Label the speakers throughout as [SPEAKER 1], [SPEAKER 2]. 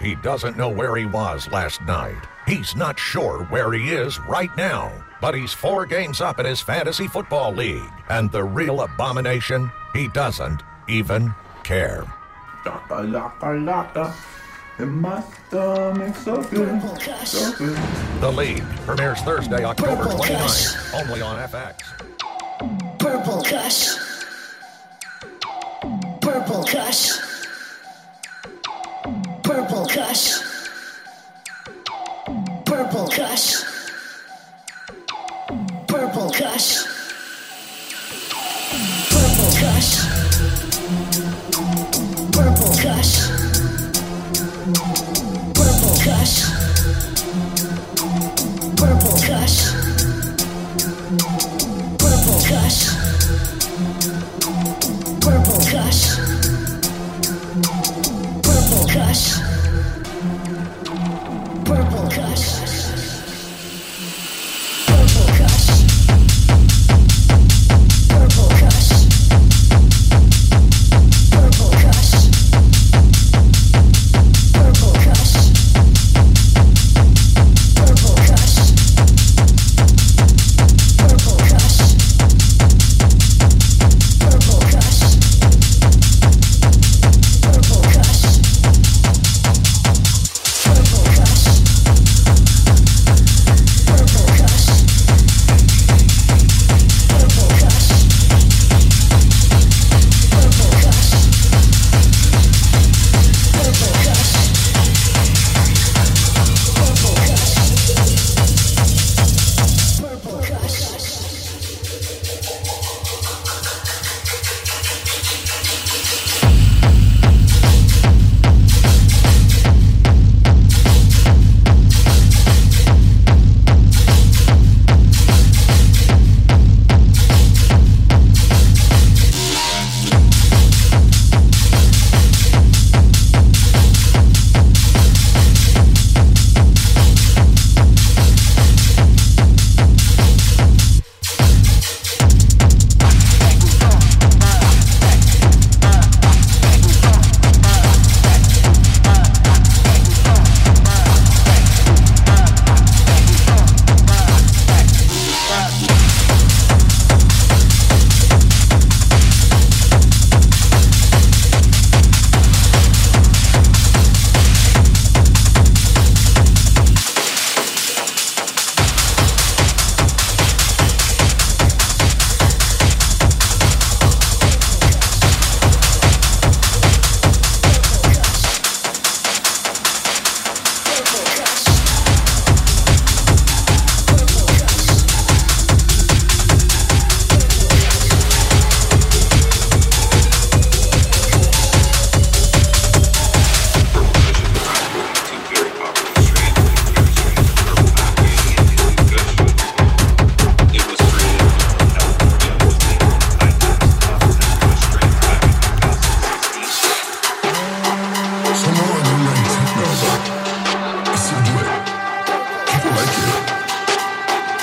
[SPEAKER 1] He doesn't know where he was last night. He's not sure where he is right now. But he's four games up in his fantasy football league. And the real abomination, he doesn't even care.
[SPEAKER 2] In my stomach, so good, so good.
[SPEAKER 1] The League premieres Thursday, October
[SPEAKER 3] Purple
[SPEAKER 1] 29th, only on FX.
[SPEAKER 3] Purple Kush. Purple Kush. Purple Kush. Purple Kush. Purple Kush. Purple Kush. Purple Kush. Purple Kush. Purple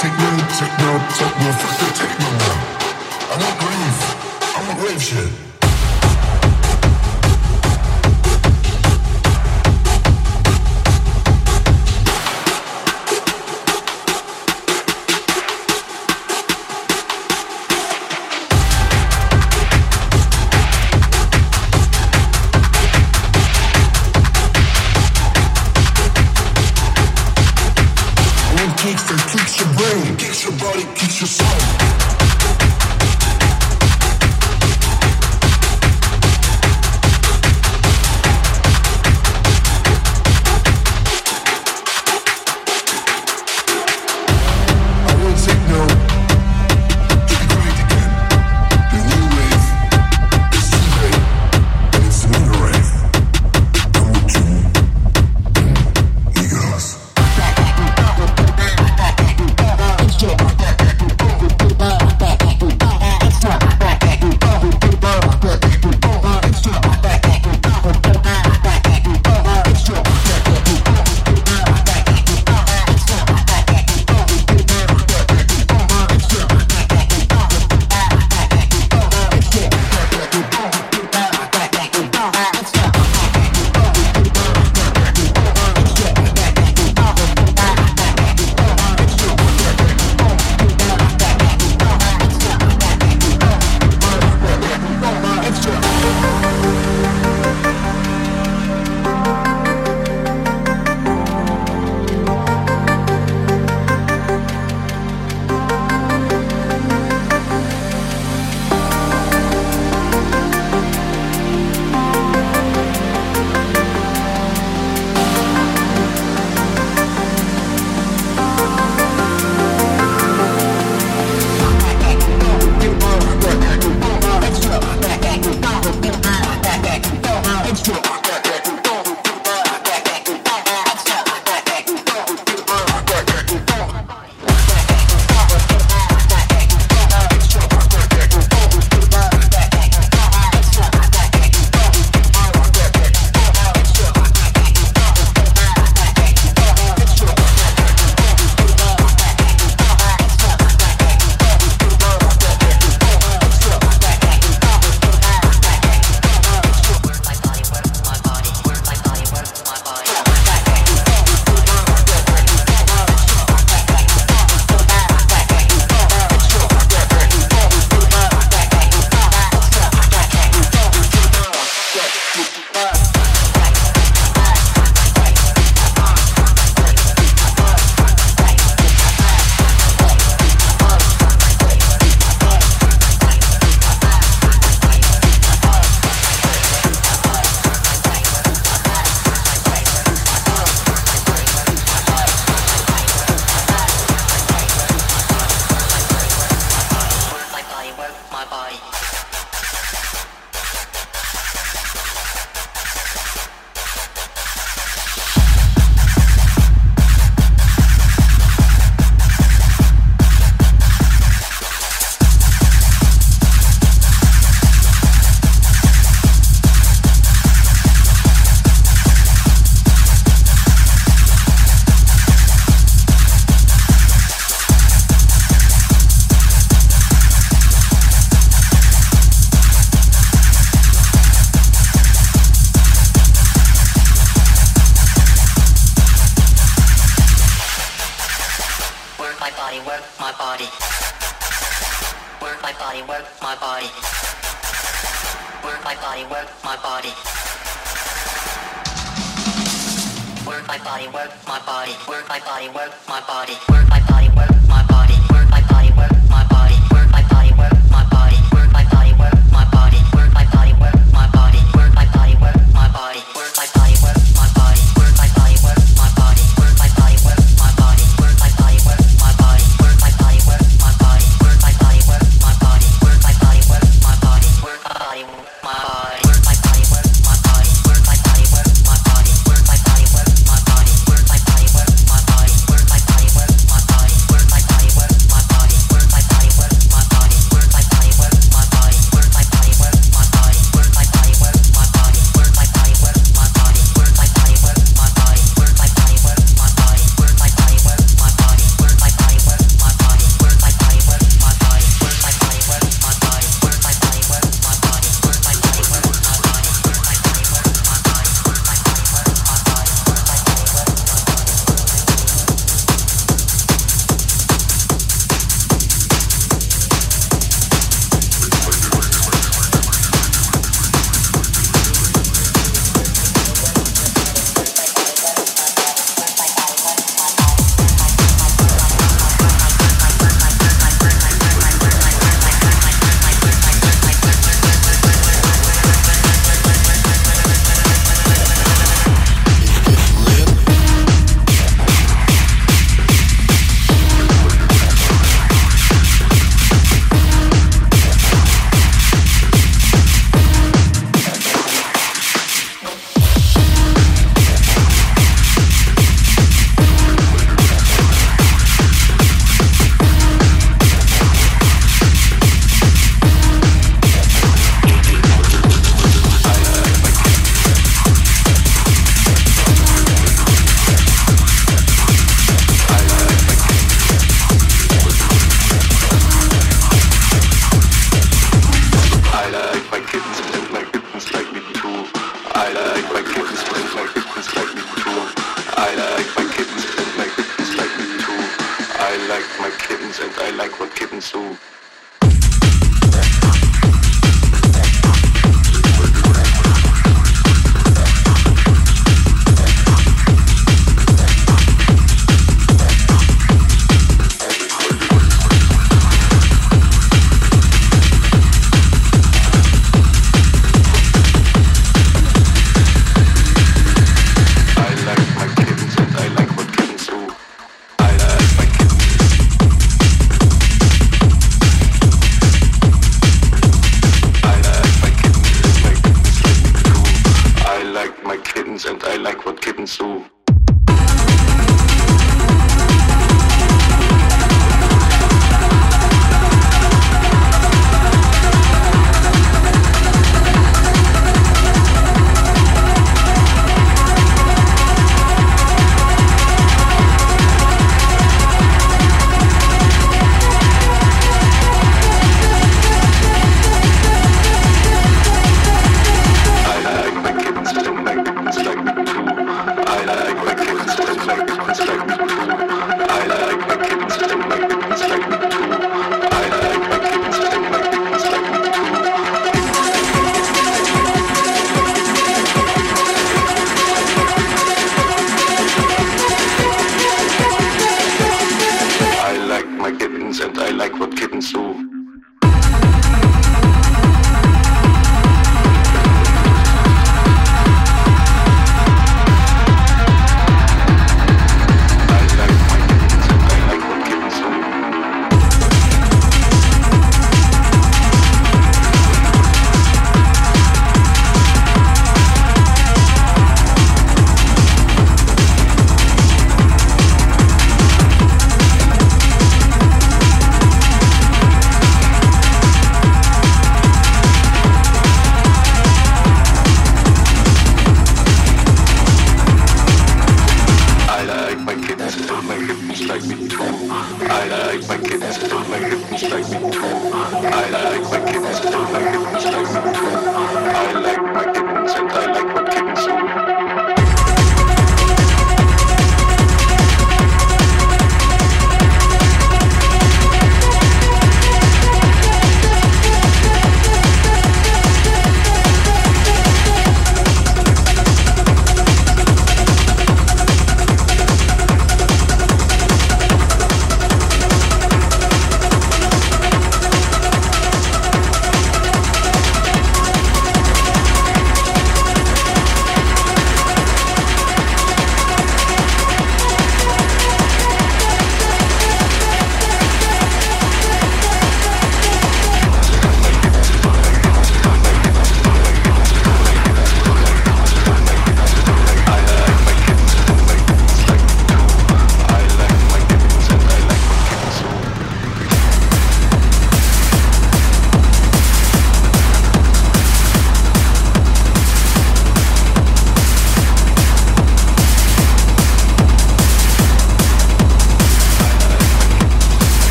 [SPEAKER 4] Techno, techno, techno, fuck the techno. I want grave. I want grave shit. Your soul.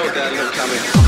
[SPEAKER 5] Old now, coming.